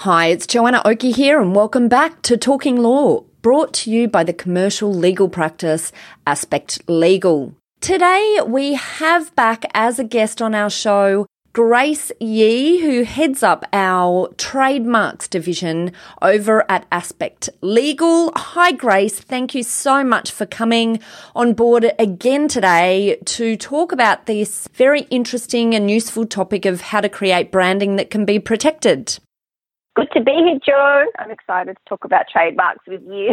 Hi, it's Joanna Oakey here, and welcome back to Talking Law, brought to you by the commercial legal practice Aspect Legal. Today, we have back as a guest on our show Grace Yee, who heads up our trademarks division over at Aspect Legal. Hi, Grace. Thank you so much for coming on board again today to talk about this very interesting and useful topic of how to create branding that can be protected. Good to be here, Joe. I'm excited to talk about trademarks with you.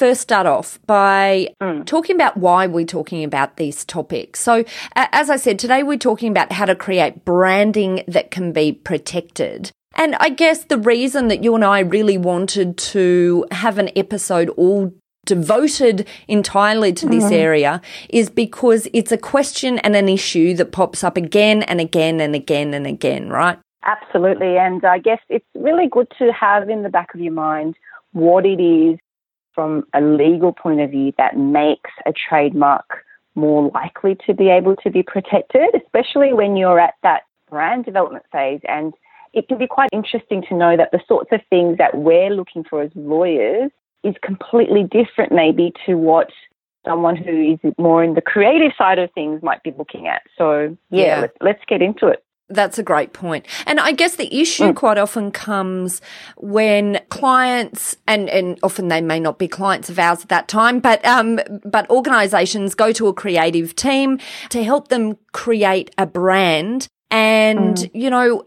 First start off by mm. talking about why we're talking about these topics. So, uh, as I said, today we're talking about how to create branding that can be protected. And I guess the reason that you and I really wanted to have an episode all devoted entirely to this mm. area is because it's a question and an issue that pops up again and again and again and again, right? Absolutely. And I guess it's really good to have in the back of your mind what it is from a legal point of view that makes a trademark more likely to be able to be protected, especially when you're at that brand development phase. And it can be quite interesting to know that the sorts of things that we're looking for as lawyers is completely different, maybe, to what someone who is more in the creative side of things might be looking at. So, yeah, yeah. Let's, let's get into it. That's a great point. And I guess the issue mm. quite often comes when clients and, and often they may not be clients of ours at that time, but um but organizations go to a creative team to help them create a brand and mm. you know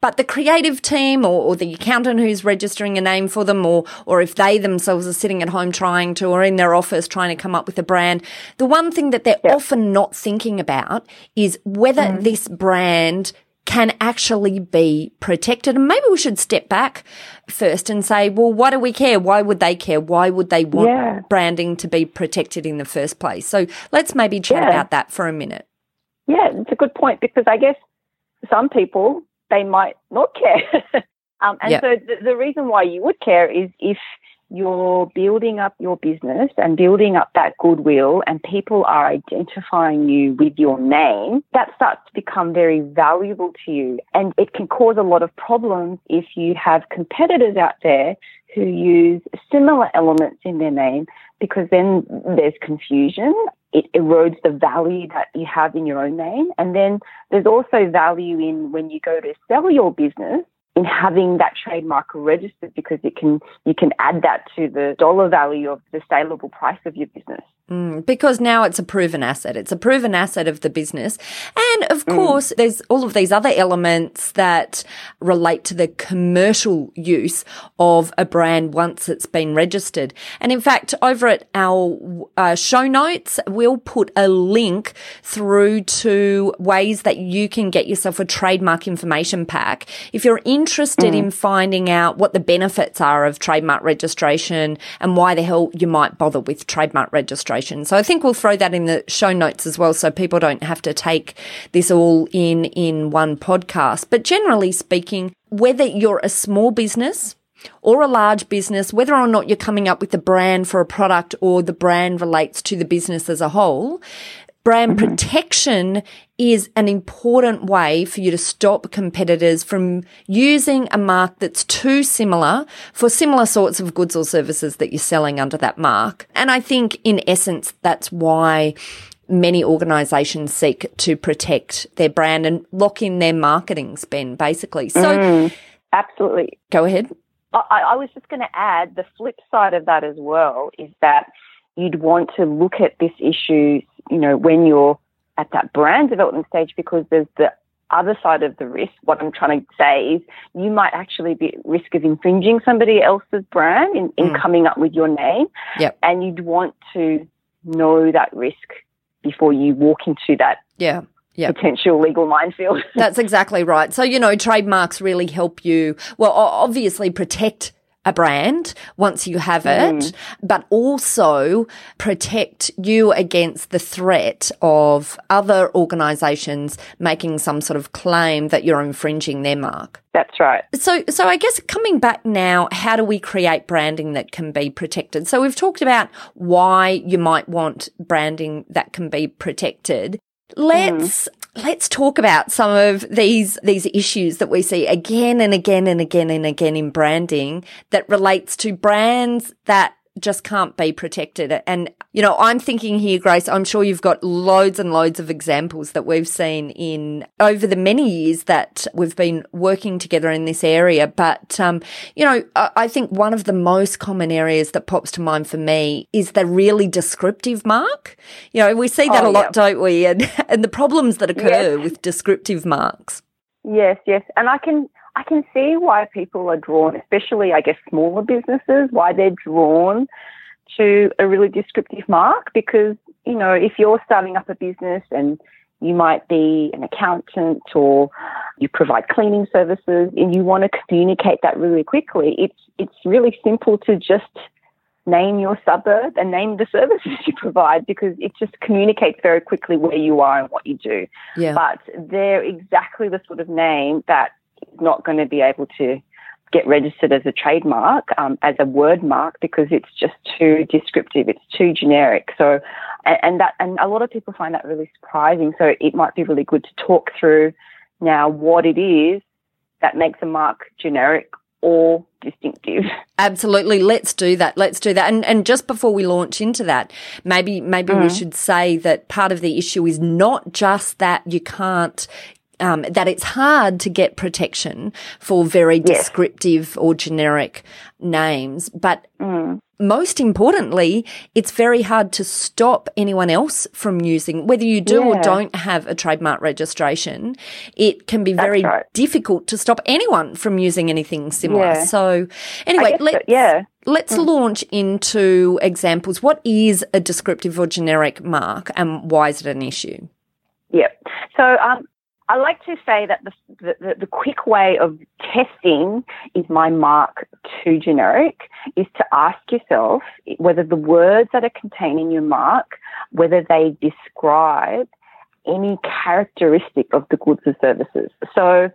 but the creative team or, or, the accountant who's registering a name for them or, or if they themselves are sitting at home trying to or in their office trying to come up with a brand, the one thing that they're yep. often not thinking about is whether mm. this brand can actually be protected. And maybe we should step back first and say, well, why do we care? Why would they care? Why would they want yeah. branding to be protected in the first place? So let's maybe chat yeah. about that for a minute. Yeah, it's a good point because I guess some people they might not care. um, and yep. so the, the reason why you would care is if you're building up your business and building up that goodwill and people are identifying you with your name, that starts to become very valuable to you. And it can cause a lot of problems if you have competitors out there who use similar elements in their name because then there's confusion. It erodes the value that you have in your own name. And then there's also value in when you go to sell your business in having that trademark registered because it can you can add that to the dollar value of the saleable price of your business. Mm, because now it's a proven asset. It's a proven asset of the business. And of mm. course, there's all of these other elements that relate to the commercial use of a brand once it's been registered. And in fact, over at our uh, show notes, we'll put a link through to ways that you can get yourself a trademark information pack. If you're interested mm. in finding out what the benefits are of trademark registration and why the hell you might bother with trademark registration, so I think we'll throw that in the show notes as well so people don't have to take this all in in one podcast. But generally speaking, whether you're a small business or a large business, whether or not you're coming up with a brand for a product or the brand relates to the business as a whole, brand mm-hmm. protection is an important way for you to stop competitors from using a mark that's too similar for similar sorts of goods or services that you're selling under that mark. And I think in essence, that's why many organizations seek to protect their brand and lock in their marketing spend, basically. So, mm, absolutely. Go ahead. I, I was just going to add the flip side of that as well is that you'd want to look at this issue, you know, when you're at that brand development stage because there's the other side of the risk. What I'm trying to say is you might actually be at risk of infringing somebody else's brand in, in mm. coming up with your name. Yep. And you'd want to know that risk before you walk into that yeah yep. potential legal minefield. That's exactly right. So, you know, trademarks really help you, well, obviously protect a brand once you have it, mm. but also protect you against the threat of other organizations making some sort of claim that you're infringing their mark. That's right. So, so I guess coming back now, how do we create branding that can be protected? So we've talked about why you might want branding that can be protected. Let's mm let's talk about some of these these issues that we see again and again and again and again in branding that relates to brands that just can't be protected. And, you know, I'm thinking here, Grace, I'm sure you've got loads and loads of examples that we've seen in over the many years that we've been working together in this area. But, um, you know, I think one of the most common areas that pops to mind for me is the really descriptive mark. You know, we see that oh, a lot, yeah. don't we? And, and the problems that occur yes. with descriptive marks. Yes, yes. And I can, I can see why people are drawn, especially, I guess, smaller businesses, why they're drawn to a really descriptive mark because, you know, if you're starting up a business and you might be an accountant or you provide cleaning services and you want to communicate that really quickly, it's, it's really simple to just name your suburb and name the services you provide because it just communicates very quickly where you are and what you do. Yeah. But they're exactly the sort of name that not going to be able to get registered as a trademark, um, as a word mark, because it's just too descriptive. It's too generic. So, and, and that, and a lot of people find that really surprising. So it might be really good to talk through now what it is that makes a mark generic or distinctive. Absolutely. Let's do that. Let's do that. And and just before we launch into that, maybe maybe mm. we should say that part of the issue is not just that you can't um, that it's hard to get protection for very yes. descriptive or generic names, but mm. most importantly, it's very hard to stop anyone else from using, whether you do yeah. or don't have a trademark registration. It can be very right. difficult to stop anyone from using anything similar. Yeah. So, anyway, let, yeah. Let's mm. launch into examples. What is a descriptive or generic mark and why is it an issue? Yep. So um, I like to say that the, the, the, quick way of testing is my mark too generic is to ask yourself whether the words that are contained in your mark, whether they describe any characteristic of the goods or services. So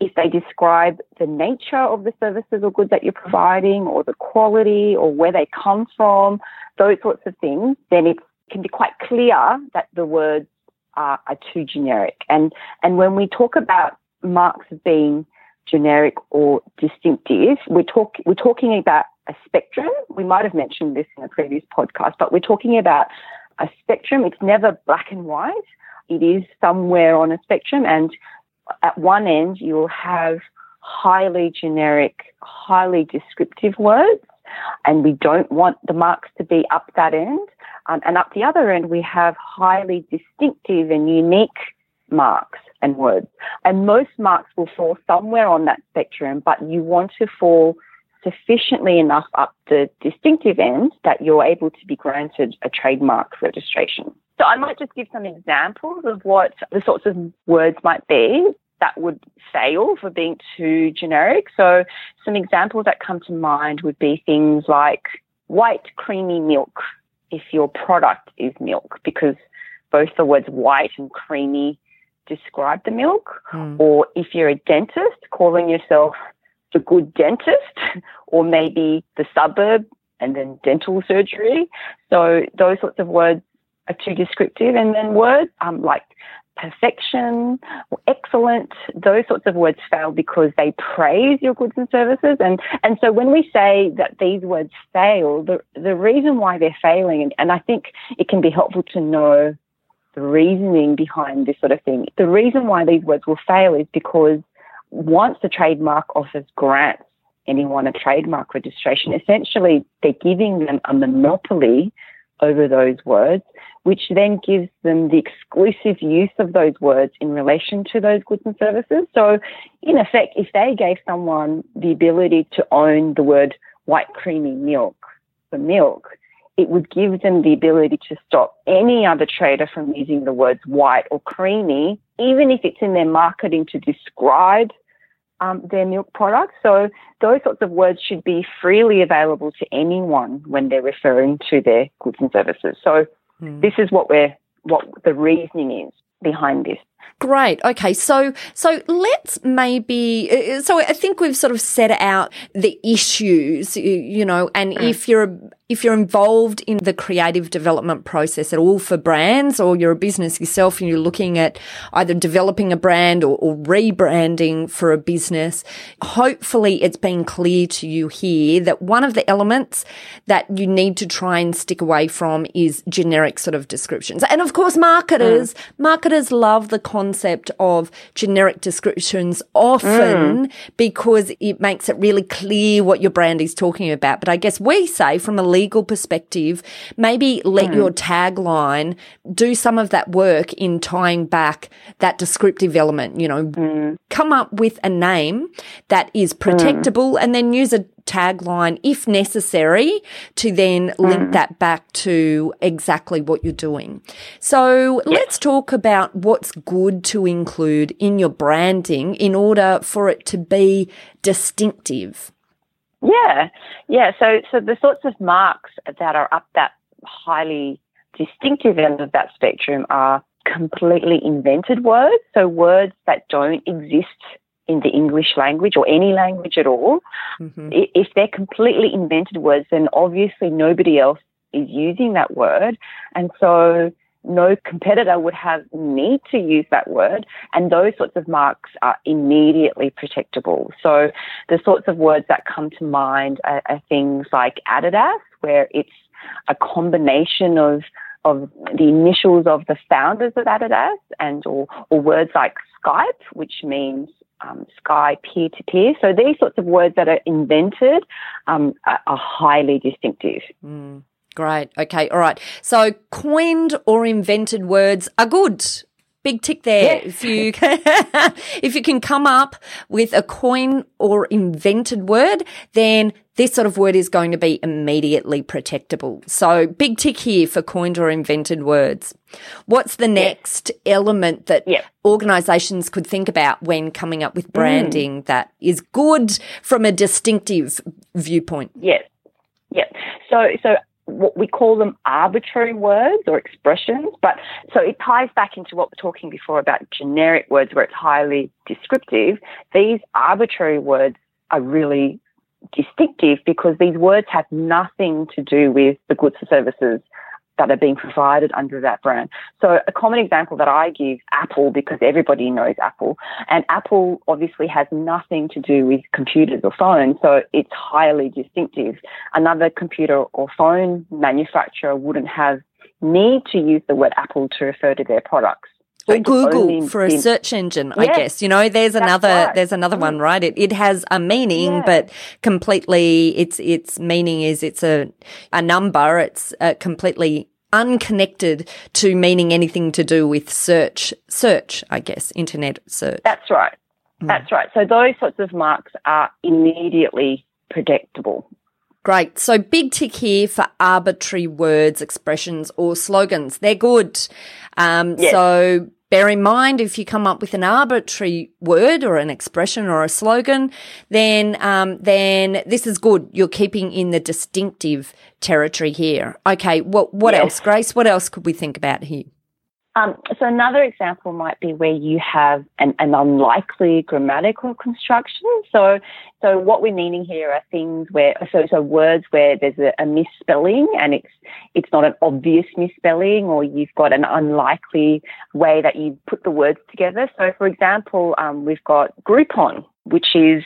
if they describe the nature of the services or goods that you're providing or the quality or where they come from, those sorts of things, then it can be quite clear that the words are, are too generic. And, and when we talk about marks being generic or distinctive, we're, talk, we're talking about a spectrum. We might have mentioned this in a previous podcast, but we're talking about a spectrum. It's never black and white. It is somewhere on a spectrum. And at one end, you'll have highly generic, highly descriptive words. And we don't want the marks to be up that end. Um, and up the other end, we have highly distinctive and unique marks and words. And most marks will fall somewhere on that spectrum, but you want to fall sufficiently enough up the distinctive end that you're able to be granted a trademark registration. So I might just give some examples of what the sorts of words might be that would fail for being too generic. So some examples that come to mind would be things like white creamy milk if your product is milk because both the words white and creamy describe the milk, mm. or if you're a dentist, calling yourself the good dentist, or maybe the suburb and then dental surgery. So those sorts of words are too descriptive. And then words um, like perfection or excellent, those sorts of words fail because they praise your goods and services. And, and so when we say that these words fail, the, the reason why they're failing, and, and I think it can be helpful to know the reasoning behind this sort of thing. The reason why these words will fail is because once the trademark office grants anyone a trademark registration, essentially they're giving them a monopoly over those words, which then gives them the exclusive use of those words in relation to those goods and services. So, in effect, if they gave someone the ability to own the word white creamy milk for milk, it would give them the ability to stop any other trader from using the words white or creamy, even if it's in their marketing to describe um, their milk products. So those sorts of words should be freely available to anyone when they're referring to their goods and services. So mm. this is what we're what the reasoning is behind this. Great. Okay. So, so let's maybe, uh, so I think we've sort of set out the issues, you know, and mm. if you're if you're involved in the creative development process at all for brands or you're a business yourself and you're looking at either developing a brand or, or, rebranding for a business, hopefully it's been clear to you here that one of the elements that you need to try and stick away from is generic sort of descriptions. And of course, marketers, mm. marketers love the concept of generic descriptions often mm. because it makes it really clear what your brand is talking about. But I guess we say from a legal perspective, maybe let mm. your tagline do some of that work in tying back that descriptive element, you know, mm. come up with a name that is hmm. protectable mm. and then use a tagline if necessary to then link mm. that back to exactly what you're doing. So let's talk about what's good to include in your branding in order for it to be distinctive. Yeah, yeah. So, so the sorts of marks that are up that highly distinctive end of that spectrum are completely invented words. So words that don't exist in the English language or any language at all. Mm-hmm. If they're completely invented words, then obviously nobody else is using that word. And so no competitor would have need to use that word, and those sorts of marks are immediately protectable. So the sorts of words that come to mind are, are things like Adidas, where it's a combination of of the initials of the founders of Adidas, and or, or words like Skype, which means um, Sky peer to peer. So these sorts of words that are invented um, are, are, highly distinctive. Mm. Great. Okay. All right. So coined or invented words are good. Big tick there. If you if you can come up with a coin or invented word, then this sort of word is going to be immediately protectable. So big tick here for coined or invented words. What's the next element that organizations could think about when coming up with branding mm. that is good from a distinctive viewpoint? Yes. Yeah. So, so what we call them arbitrary words or expressions, but so it ties back into what we're talking before about generic words where it's highly descriptive. These arbitrary words are really distinctive because these words have nothing to do with the goods or services that are being provided under that brand. So a common example that I give, Apple, because everybody knows Apple, and Apple obviously has nothing to do with computers or phones, so it's highly distinctive. Another computer or phone manufacturer wouldn't have need to use the word Apple to refer to their products. Or Google for a search engine, I guess. You know, there's another right. there's another one, right? It it has a meaning, yeah. but completely its its meaning is it's a a number. It's uh, completely unconnected to meaning anything to do with search search, I guess, internet search. That's right. Mm. That's right. So those sorts of marks are immediately predictable. Great. So big tick here for arbitrary words, expressions, or slogans. They're good. Um, yes. So Bear in mind, if you come up with an arbitrary word or an expression or a slogan, then um, then this is good. You're keeping in the distinctive territory here. Okay, what what yes. else, Grace? What else could we think about here? Um, so another example might be where you have an, an, unlikely grammatical construction. So, so what we're meaning here are things where, so, so words where there's a, a misspelling and it's, it's not an obvious misspelling or you've got an unlikely way that you put the words together. So for example, um, we've got Groupon which is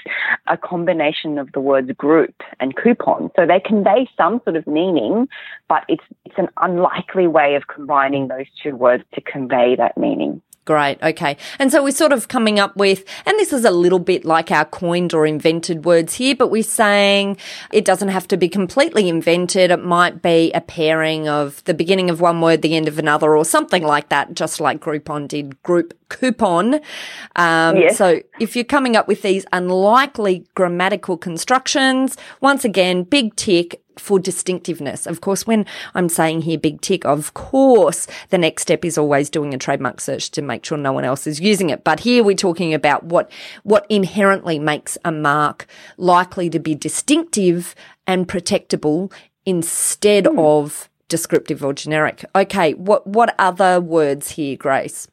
a combination of the words group and coupon. So they convey some sort of meaning, but it's, it's an unlikely way of combining those two words to convey that meaning. Great. Okay. And so we're sort of coming up with, and this is a little bit like our coined or invented words here, but we're saying it doesn't have to be completely invented. It might be a pairing of the beginning of one word, the end of another, or something like that, just like Groupon did group coupon. Um, yes. So if you're coming up with these unlikely grammatical constructions, once again, big tick, for distinctiveness. Of course, when I'm saying here big tick, of course, the next step is always doing a trademark search to make sure no one else is using it. But here we're talking about what, what inherently makes a mark likely to be distinctive and protectable instead mm. of descriptive or generic. Okay. What, what other words here, Grace?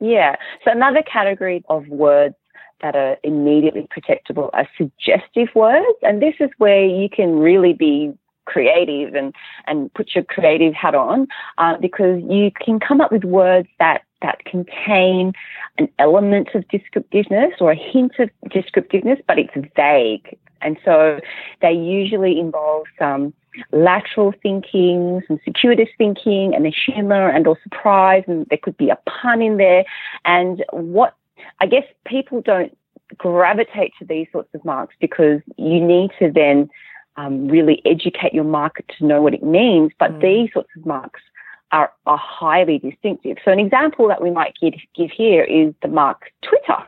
Yeah. So another category of words that are immediately protectable are suggestive words. And this is where you can really be creative and, and put your creative hat on uh, because you can come up with words that, that contain an element of descriptiveness or a hint of descriptiveness, but it's vague. And so they usually involve some lateral thinking, some circuitous thinking, and a humor and or surprise, and there could be a pun in there. And what I guess people don't gravitate to these sorts of marks because you need to then um, really educate your market to know what it means. But mm. these sorts of marks are, are highly distinctive. So an example that we might give, give here is the mark Twitter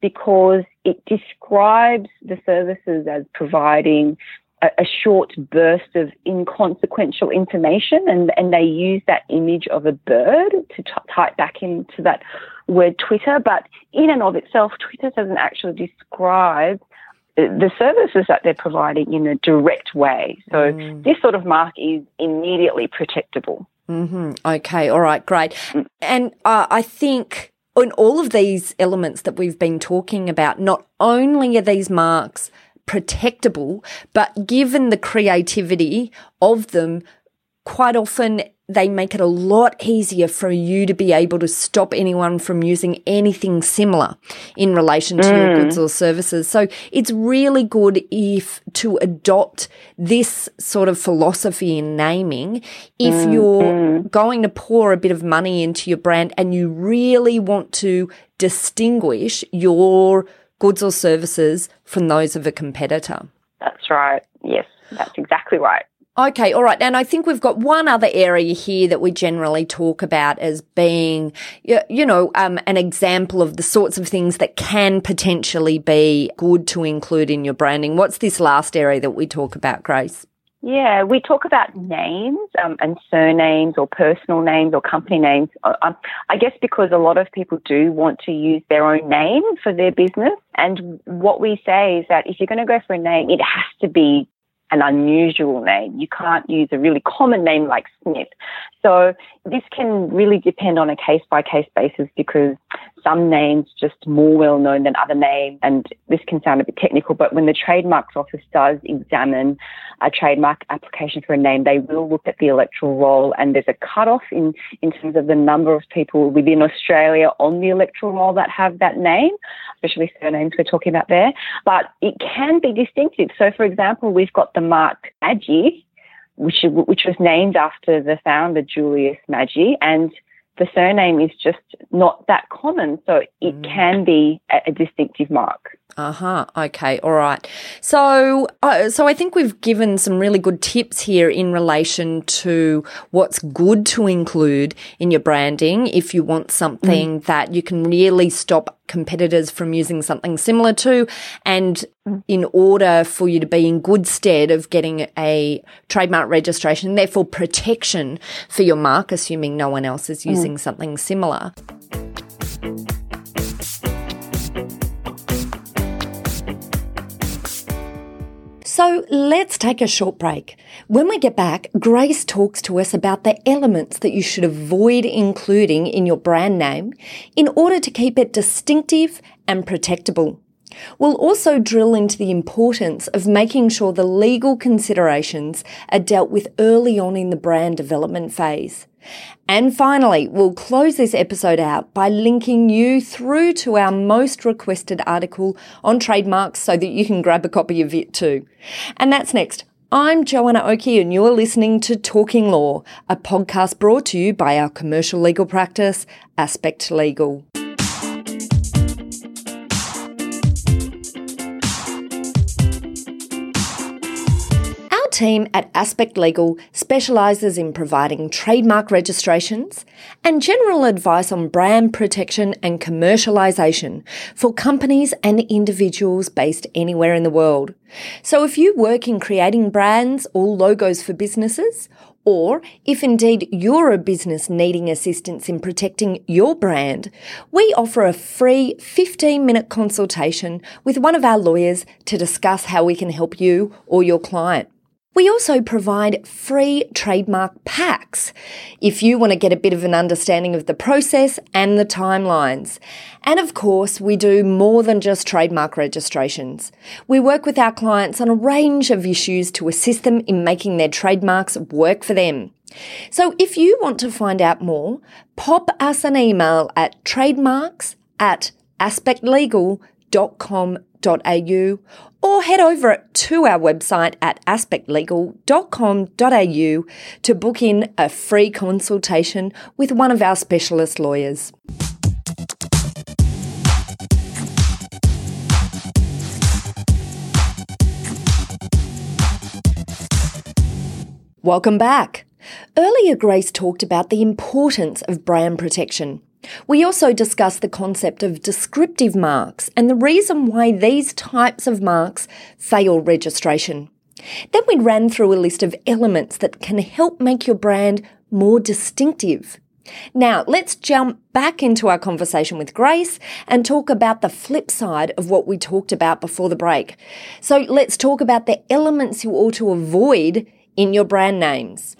because it describes the services as providing a, a, short burst of inconsequential information, and, and they use that image of a bird to t- tie it back into that word Twitter. But in and of itself, Twitter doesn't actually describe the services that they're providing in a direct way. So mm. this sort of mark is immediately protectable. Mm-hmm. Okay, all right, great. Mm. And uh, I think in all of these elements that we've been talking about, not only are these marks protectable, but given the creativity of them, quite often they make it a lot easier for you to be able to stop anyone from using anything similar in relation to mm. your goods or services. So it's really good if to adopt this sort of philosophy in naming if mm. you're mm. going to pour a bit of money into your brand and you really want to distinguish your goods or services from those of a competitor. That's right. Yes, that's exactly right. Okay, all right. And I think we've got one other area here that we generally talk about as being, you know, um, an example of the sorts of things that can potentially be good to include in your branding. What's this last area that we talk about, Grace? Yeah, we talk about names um, and surnames or personal names or company names. Uh, um, I guess because a lot of people do want to use their own name for their business. And what we say is that if you're going to go for a name, it has to be an unusual name. You can't use a really common name like Smith. So this can really depend on a case by case basis because some names just more well known than other names. And this can sound a bit technical, but when the trademarks office does examine a trademark application for a name, they will look at the electoral roll and there's a cutoff in, in terms of the number of people within Australia on the electoral roll that have that name, especially surnames we're talking about there. But it can be distinctive. So for example, we've got the mark Maggi, which, which was named after the founder, Julius Maggi, and the surname is just not that common, so it mm. can be a, a distinctive mark. Uh huh. Okay. All right. So, uh, so I think we've given some really good tips here in relation to what's good to include in your branding if you want something mm. that you can really stop competitors from using something similar to, and in order for you to be in good stead of getting a trademark registration, therefore protection for your mark, assuming no one else is mm. using mm. something similar. So let's take a short break. When we get back, Grace talks to us about the elements that you should avoid including in your brand name in order to keep it distinctive and protectable. We'll also drill into the importance of making sure the legal considerations are dealt with early on in the brand development phase. And finally, we'll close this episode out by linking you through to our most requested article on trademarks so that you can grab a copy of it too. And that's next. I'm Joanna Oakey and you're listening to Talking Law, a podcast brought to you by our commercial legal practice, Aspect Legal. Team at Aspect Legal specialises in providing trademark registrations and general advice on brand protection and commercialisation for companies and individuals based anywhere in the world. So if you work in creating brands or logos for businesses, or if indeed you're a business needing assistance in protecting your brand, we offer a free 15 minute consultation with one of our lawyers to discuss how we can help you or your client. We also provide free trademark packs if you want to get a bit of an understanding of the process and the timelines. And of course, we do more than just trademark registrations. We work with our clients on a range of issues to assist them in making their trademarks work for them. So if you want to find out more, pop us an email at trademarks at aspectlegal.com aspectlegal.au or head over to our website at aspectlegal.com.au to book in a free consultation with one of our specialist lawyers. Welcome back. Earlier, Grace talked about the importance of brand protection. We also discussed the concept of descriptive marks and the reason why these types of marks fail registration. Then we ran through a list of elements that can help make your brand more distinctive. Now, let's jump back into our conversation with Grace and talk about the flip side of what we talked about before the break. So, let's talk about the elements you ought to avoid in your brand names.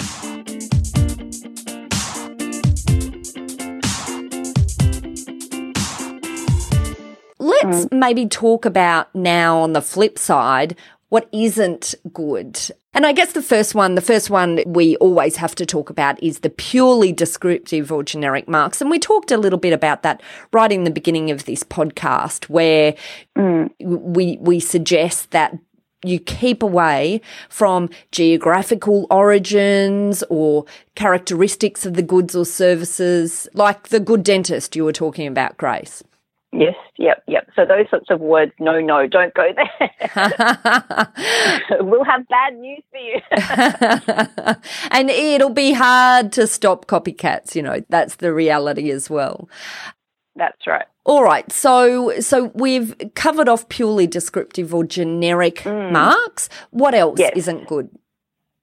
Let's mm. maybe talk about now on the flip side what isn't good. And I guess the first one, the first one we always have to talk about is the purely descriptive or generic marks. And we talked a little bit about that right in the beginning of this podcast where mm. we, we suggest that you keep away from geographical origins or characteristics of the goods or services, like the good dentist you were talking about, Grace. Yes, yep, yep. So those sorts of words, no, no, don't go there. we'll have bad news for you. and it'll be hard to stop copycats, you know, that's the reality as well. That's right. All right. So so we've covered off purely descriptive or generic mm. marks. What else yes. isn't good?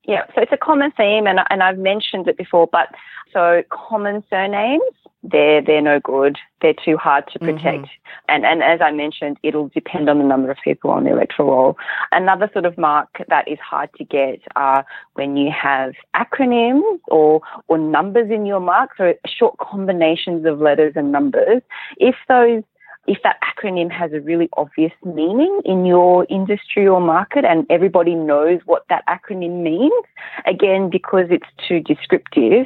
Yeah, so it's a common theme and and I've mentioned it before, but so common surnames they're they're no good. They're too hard to protect. Mm-hmm. And and as I mentioned, it'll depend on the number of people on the electoral roll. Another sort of mark that is hard to get are when you have acronyms or or numbers in your mark, so short combinations of letters and numbers. If those if that acronym has a really obvious meaning in your industry or market and everybody knows what that acronym means, again, because it's too descriptive,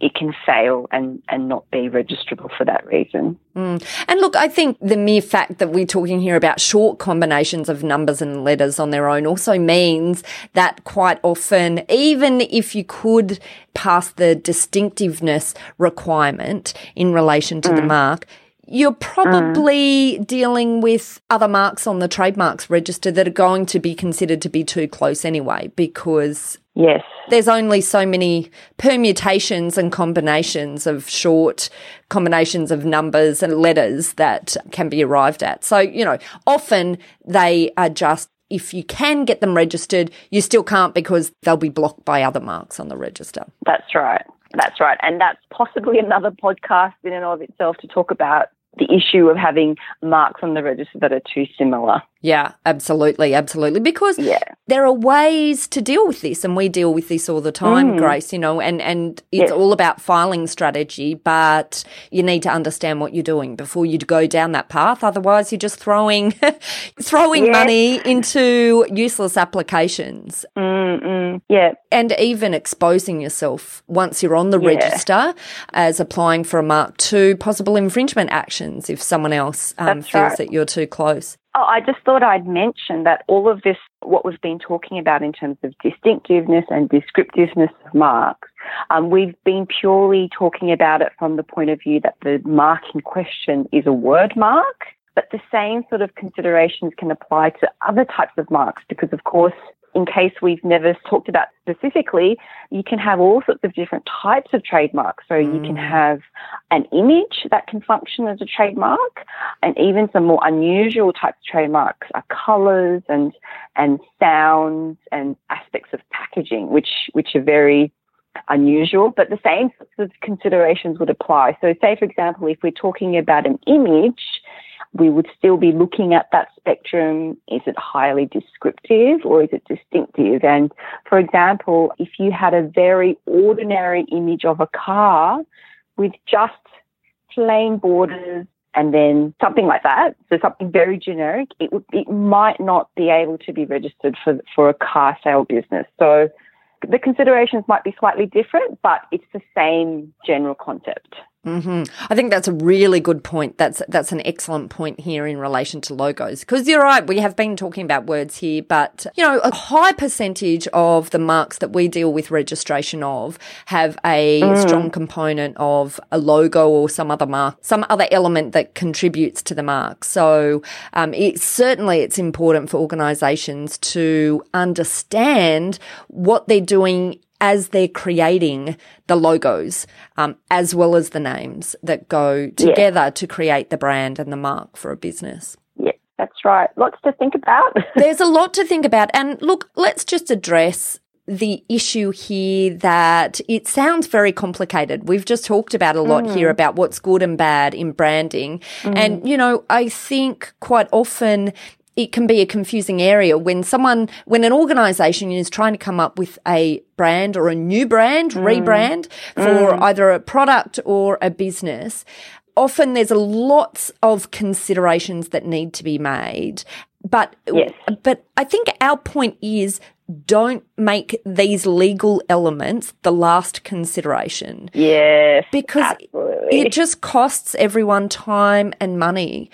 it can fail and, and not be registrable for that reason. Mm. And look, I think the mere fact that we're talking here about short combinations of numbers and letters on their own also means that quite often, even if you could pass the distinctiveness requirement in relation to mm. the mark, you're probably mm. dealing with other marks on the trademarks register that are going to be considered to be too close anyway, because Yes. There's only so many permutations and combinations of short combinations of numbers and letters that can be arrived at. So, you know, often they are just if you can get them registered, you still can't because they'll be blocked by other marks on the register. That's right. That's right. And that's possibly another podcast in and of itself to talk about the issue of having marks on the register that are too similar. Yeah, absolutely, absolutely. Because yeah. there are ways to deal with this, and we deal with this all the time, mm. Grace. You know, and and it's yes. all about filing strategy, but you need to understand what you're doing before you go down that path. Otherwise, you're just throwing throwing yes. money into useless applications. Mm-mm. Yeah, and even exposing yourself once you're on the yeah. register as applying for a mark to possible infringement actions if someone else um, feels right. that you're too close. Oh, I just thought I'd mention that all of this, what we've been talking about in terms of distinctiveness and descriptiveness of marks, um, we've been purely talking about it from the point of view that the mark in question is a word mark. But the same sort of considerations can apply to other types of marks because, of course, in case we've never talked about specifically, you can have all sorts of different types of trademarks. So mm. you can mm. have an image that can function as a trademark, and even some more unusual types of trademarks are colors and and sounds and aspects of packaging, which which are very unusual, but the same sorts of considerations would apply. So, say, for example, if we're talking about an image, we would still be looking at that spectrum. Is it highly descriptive or is it distinctive? And for example, if you had a very ordinary image of a car with just plain borders and then something like that, so something very generic, it would, it might not be able to be registered for, for a car sale business. So the considerations might be slightly different, but it's the same general concept. Mm-hmm. I think that's a really good point. That's that's an excellent point here in relation to logos because you're right. We have been talking about words here, but you know, a high percentage of the marks that we deal with registration of have a mm. strong component of a logo or some other mark, some other element that contributes to the mark. So, um, it certainly it's important for organisations to understand what they're doing as they're creating the logos, um, as well as the names that go together yeah. to create the brand and the mark for a business. Yeah, that's right. Lots to think about. There's a lot to think about. And look, let's just address the issue here that it sounds very complicated. We've just talked about a lot mm. here about what's good and bad in branding. Mm. And, you know, I think quite often it can be a confusing area when someone, when an organization is trying to come up with a brand or a new brand, mm. rebrand for mm. either a product or a business. Often there's a lots of considerations that need to be made. But, yes. but I think our point is don't make these legal elements the last consideration. Yes. Because absolutely. it just costs everyone time and money.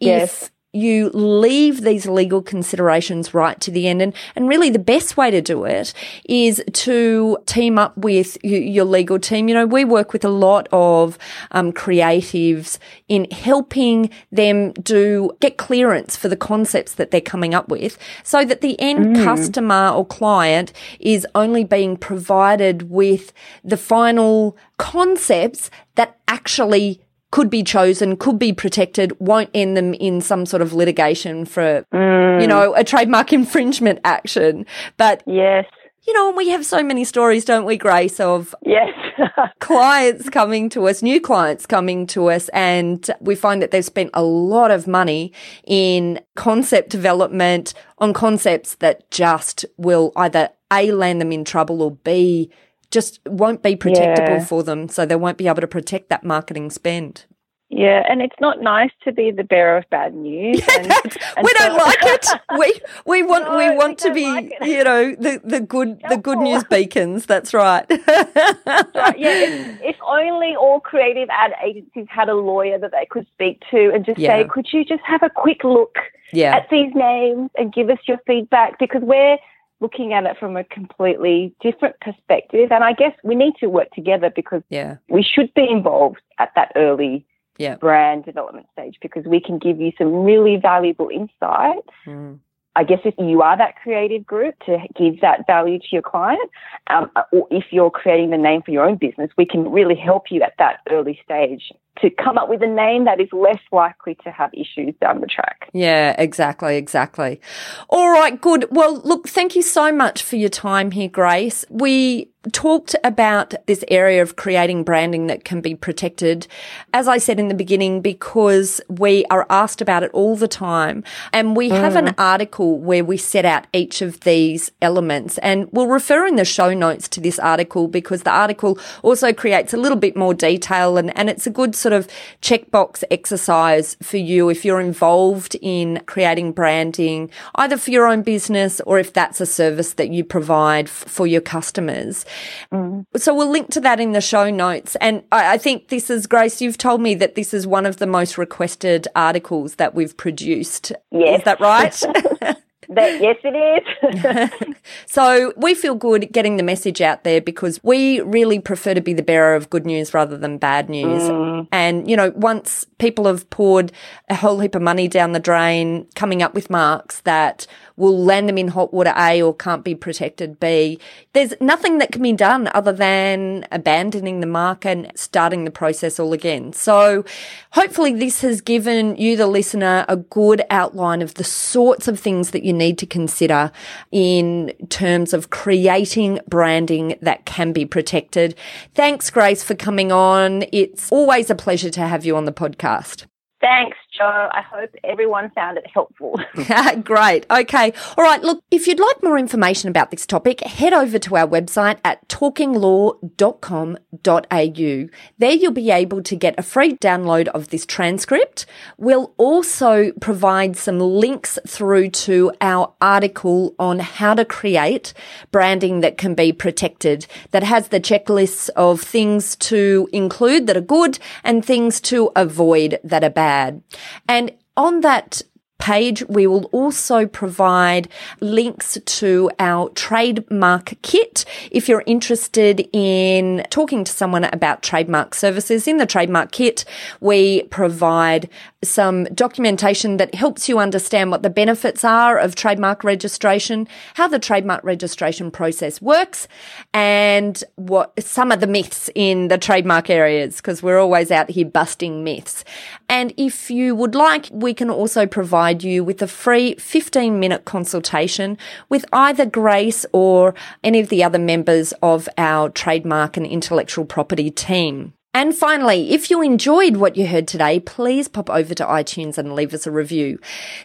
Yes. If you leave these legal considerations right to the end. And, and really the best way to do it is to team up with your legal team. You know, we work with a lot of um, creatives in helping them do get clearance for the concepts that they're coming up with so that the end mm. customer or client is only being provided with the final concepts that actually could be chosen, could be protected, won't end them in some sort of litigation for, mm. you know, a trademark infringement action. But yes. You know, and we have so many stories, don't we, Grace, of yes. clients coming to us, new clients coming to us, and we find that they've spent a lot of money in concept development on concepts that just will either A, land them in trouble or B, just won't be protectable yeah. for them. So they won't be able to protect that marketing spend. Yeah, and it's not nice to be the bearer of bad news. And, and we don't like it. We we want no, we want to be like you know the the good the good news beacons. That's right. right. Yeah, if, if, only all creative ad agencies had a lawyer that they could speak to and just yeah. say, "Could you just have a quick look yeah. at these names and give us your feedback?" Because we're looking at it from a completely different perspective. And I guess we need to work together because yeah. we should be involved at that early yeah. brand development stage because we can give you some really valuable insight. Mm. I guess if you are that creative group to give that value to your client, um, or if you're creating the name for your own business, we can really help you at that early stage to come up with a name that is less likely to have issues down the track. Yeah, exactly, exactly. All right, good. Well, look, thank you so much for your time here, Grace. We talked about this area of creating branding that can be protected, as I said in the beginning, because we are asked about it all the time. And we mm. have an mm. article where we set out each of these elements and we'll refer in the show notes to this article because the article also creates a little bit more detail and, and it's a good sort of checkbox exercise for you if you're involved in creating branding, either for your own business or if that's a service that you provide f- for your customers. Mm. So we'll link to that in the show notes. And I, I think this is, Grace, you've told me that this is one of the most requested articles that we've produced. Yes. Is that right? That, yes, it is. so we feel good getting the message out there because we really prefer to be the bearer of good news rather than bad news. Mm. And, you know, once people have poured a whole heap of money down the drain, coming up with marks that will land them in hot water A or can't be protected B. There's nothing that can be done other than abandoning the mark and starting the process all again. So hopefully this has given you, the listener, a good outline of the sorts of things that you need to consider in terms of creating branding that can be protected. Thanks, Grace, for coming on. It's always a pleasure to have you on the podcast. Thanks, Joe. I hope everyone found it helpful. Great. Okay. All right. Look, if you'd like more information about this topic, head over to our website at talkinglaw.com.au. There you'll be able to get a free download of this transcript. We'll also provide some links through to our article on how to create branding that can be protected that has the checklists of things to include that are good and things to avoid that are bad. And on that page, we will also provide links to our trademark kit. If you're interested in talking to someone about trademark services in the trademark kit, we provide some documentation that helps you understand what the benefits are of trademark registration, how the trademark registration process works, and what some of the myths in the trademark areas, because we're always out here busting myths. And if you would like, we can also provide you with a free 15 minute consultation with either Grace or any of the other members of our trademark and intellectual property team. And finally, if you enjoyed what you heard today, please pop over to iTunes and leave us a review.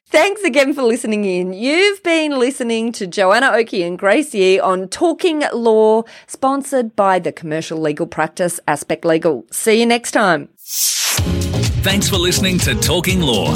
Thanks again for listening in. You've been listening to Joanna Oakey and Grace Yee on Talking Law, sponsored by the commercial legal practice Aspect Legal. See you next time. Thanks for listening to Talking Law.